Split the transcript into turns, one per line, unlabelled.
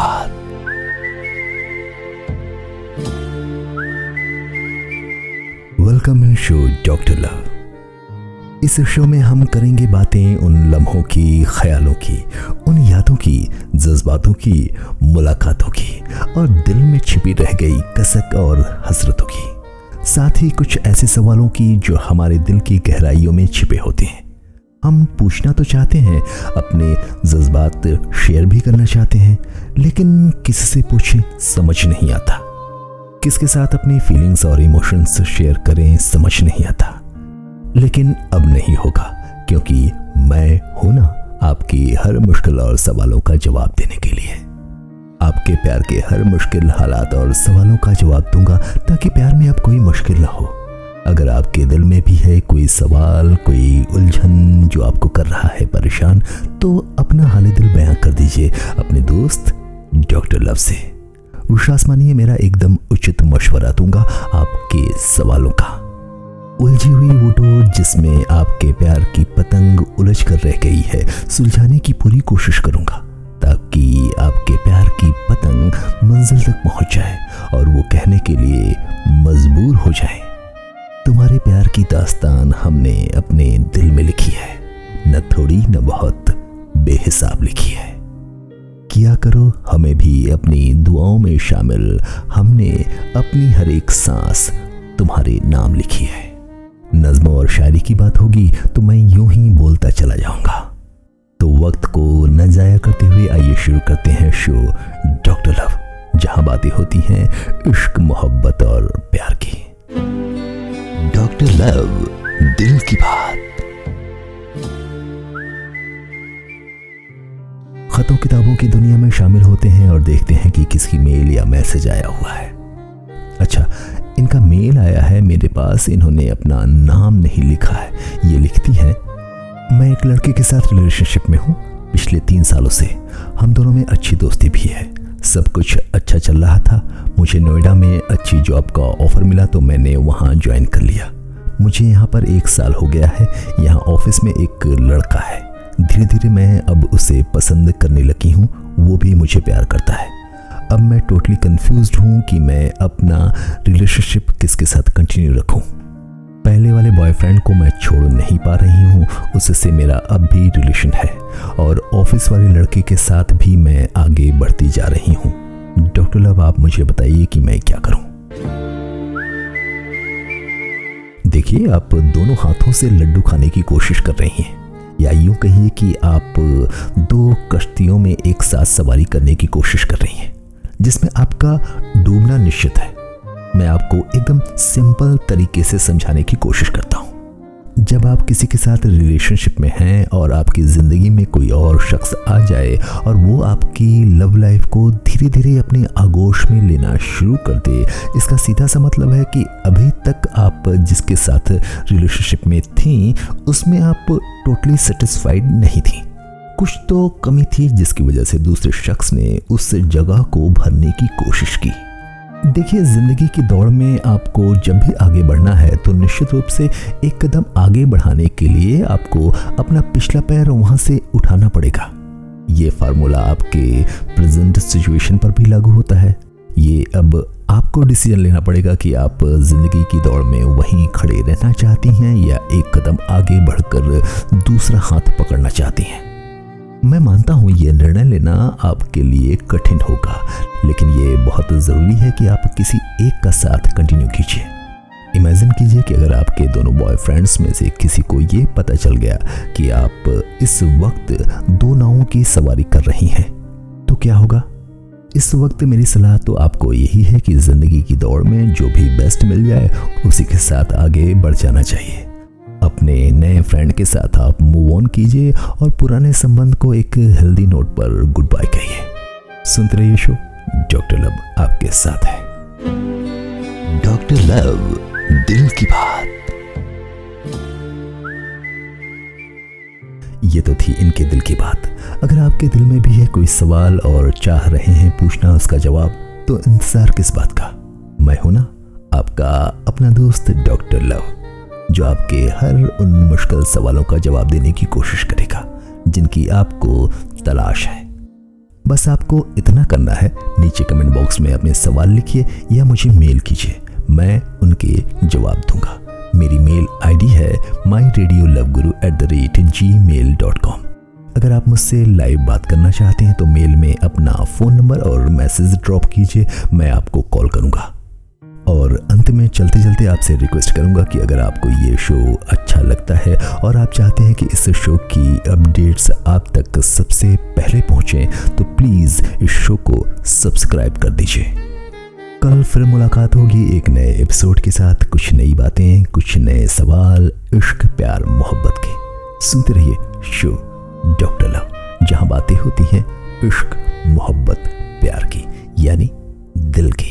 बाद welcome in show doctor love इस show में हम करेंगे बातें उन लम्हों की, ख्यालों की, उन यादों की, जज्बातों की, मुलाकातों की, और दिल में छिपी रह गई कसक और हसरतों की। साथ ही कुछ ऐसे सवालों की जो हमारे दिल की गहराइयों में छिपे होते हैं। हम पूछना तो चाहते हैं, अपने जज्बात शेयर भी करना चाहते हैं, लेकिन किससे पूछें? समझ नहीं आता। किसके साथ अपनी फीलिंग्स और इमोशंस शेयर करें? समझ नहीं आता। लेकिन अब नहीं होगा, क्योंकि मैं हूँ ना आपकी हर मुश्किल और सवालों का जवाब देने के लिए। आपके प्यार के हर मुश्किल हालात और सवालों का जवाब दूँगा, ताकि प्यार में अब कोई मुश्किल ना हो। अगर आपके दिल में भी है कोई सवाल, कोई उलझन जो आपको कर रहा है परेशान तो अपना हाल दिल बयां कर दीजिए अपने दोस्त डॉक्टर लव से। विश्वास मानिए मेरा एकदम उचित मशवरा दूँगा आपके सवालों का। उलझी हुई वो डोर जिसमें आपके प्यार की पतंग उलझ कर रह गई है, सुलझाने की पूरी कोशिश करूँगा ताकि आपके प्यार की पतंग मंजिल तक पहुँच जाए और वो कहने के लिए मजबूर हो जाए। तुम्हारे प्यार की दास्तान हमने अपने दिल में लिखी है। न थोड़ी, न बहुत, बेहिसाब लिखी है। किया करो, हमें भी अपनी दुआओं में शामिल। हमने अपनी हर एक सांस तुम्हारे नाम लिखी है। नज्मों और शायरी की बात होगी तो मैं यूँ ही बोलता चला जाऊँगा। तो वक्त को न जाया करते हुए आइए शुरू करते हैं शो डॉक्टर लव, जहाँ बातें होती हैं इश्क, मोहब्बत और प्यार की। डॉक्टर लव दिल की बात। खतों किताबों की दुनिया में शामिल होते हैं और देखते हैं कि किसकी मेल या मैसेज आया हुआ है। अच्छा इनका मेल आया है मेरे पास, इन्होंने अपना नाम नहीं लिखा है। ये लिखती है, मैं एक लड़के के साथ रिलेशनशिप में हूँ, पिछले तीन सालों से। हम दोनों में अच्छी दोस्ती भी है। सब कुछ अच्छा चल रहा था। मुझे नोएडा में अच्छी जॉब का ऑफ़र मिला तो मैंने वहाँ ज्वाइन कर लिया। मुझे यहाँ पर एक साल हो गया है। यहाँ ऑफ़िस में एक लड़का है। धीरे धीरे मैं अब उसे पसंद करने लगी हूँ। वो भी मुझे प्यार करता है। अब मैं टोटली कंफ्यूज हूँ कि मैं अपना रिलेशनशिप किसके साथ कंटिन्यू रखूँ। पहले वाले बॉयफ्रेंड को मैं छोड़ नहीं पा रही हूँ। उससे मेरा अब भी रिलेशन है। और ऑफ़िस वाले लड़के के साथ भी मैं आगे बढ़ती जा रही हूँ। डॉक्टर लव आप मुझे बताइए कि मैं क्या करूँ? देखिए, आप दोनों हाथों से लड्डू खाने की कोशिश कर रही हैं। या यूँ कहिए कि आप दो कश्तियों में एक साथ सवारी करने की कोशिश कर रही हैं, जिसमें आपका डूबना निश्चित है। मैं आपको एकदम सिंपल तरीके से समझाने की कोशिश करता हूँ। जब आप किसी के साथ रिलेशनशिप में हैं और आपकी ज़िंदगी में कोई और शख्स आ जाए और वो आपकी लव लाइफ को धीरे धीरे अपने आगोश में लेना शुरू कर दे, इसका सीधा सा मतलब है कि अभी तक आप जिसके साथ रिलेशनशिप में थी, उसमें आप टोटली सेटिस्फाइड नहीं थी। कुछ तो कमी थी जिसकी वजह से दूसरे शख्स ने उस जगह को भरने की कोशिश की। देखिए, ज़िंदगी की दौड़ में आपको जब भी आगे बढ़ना है तो निश्चित रूप से एक कदम आगे बढ़ाने के लिए आपको अपना पिछला पैर वहाँ से उठाना पड़ेगा। ये फार्मूला आपके प्रेजेंट सिचुएशन पर भी लागू होता है। ये अब आपको डिसीज़न लेना पड़ेगा कि आप ज़िंदगी की दौड़ में वहीं खड़े रहना चाहती हैं या एक कदम आगे बढ़कर दूसरा हाथ पकड़ना चाहती हैं। मैं मानता हूँ यह निर्णय लेना आपके लिए कठिन होगा, लेकिन ये बहुत ज़रूरी है कि आप किसी एक का साथ कंटिन्यू कीजिए। इमेजिन कीजिए कि अगर आपके दोनों बॉयफ्रेंड्स में से किसी को ये पता चल गया कि आप इस वक्त दो नावों की सवारी कर रही हैं तो क्या होगा? इस वक्त मेरी सलाह तो आपको यही है कि ज़िंदगी की दौड़ में जो भी बेस्ट मिल जाए, उसी के साथ आगे बढ़ जाना चाहिए। अपने नए फ्रेंड के साथ आप मूव ऑन कीजिए और पुराने संबंध को एक हेल्दी नोट पर गुड बाय कहिए। सुनते रहिए शो डॉक्टर लव आपके साथ है। डॉक्टर लव दिल की बात। ये तो थी इनके दिल की बात। अगर आपके दिल में भी है कोई सवाल और चाह रहे हैं पूछना उसका जवाब तो इंतज़ार किस बात का? मैं हूँ ना आपका अपना दोस्त डॉक्टर लव जो आपके हर उन मुश्किल सवालों का जवाब देने की कोशिश करेगा, जिनकी आपको तलाश है। बस आपको इतना करना है, नीचे कमेंट बॉक्स में अपने सवाल लिखिए या मुझे मेल कीजिए, मैं उनके जवाब दूँगा। मेरी मेल आईडी है my radio love guru at the rate Gmail dot com अगर आप मुझसे लाइव बात करना चाहते हैं तो मेल में अपना फ़ोन नंबर और मैसेज ड्रॉप कीजिए, मैं आपको कॉल करूँगा। और अंत में चलते चलते आपसे रिक्वेस्ट करूँगा कि अगर आपको ये शो अच्छा लगता है और आप चाहते हैं कि इस शो की अपडेट्स आप तक सबसे पहले पहुँचे तो प्लीज़ इस शो को सब्सक्राइब कर दीजिए। कल फिर मुलाकात होगी एक नए एपिसोड के साथ। कुछ नई बातें, कुछ नए सवाल, इश्क, प्यार, मोहब्बत के। सुनते रहिए शो डॉक्टर लव जहाँ बातें होती हैं इश्क, मोहब्बत, प्यार की, यानी दिल की।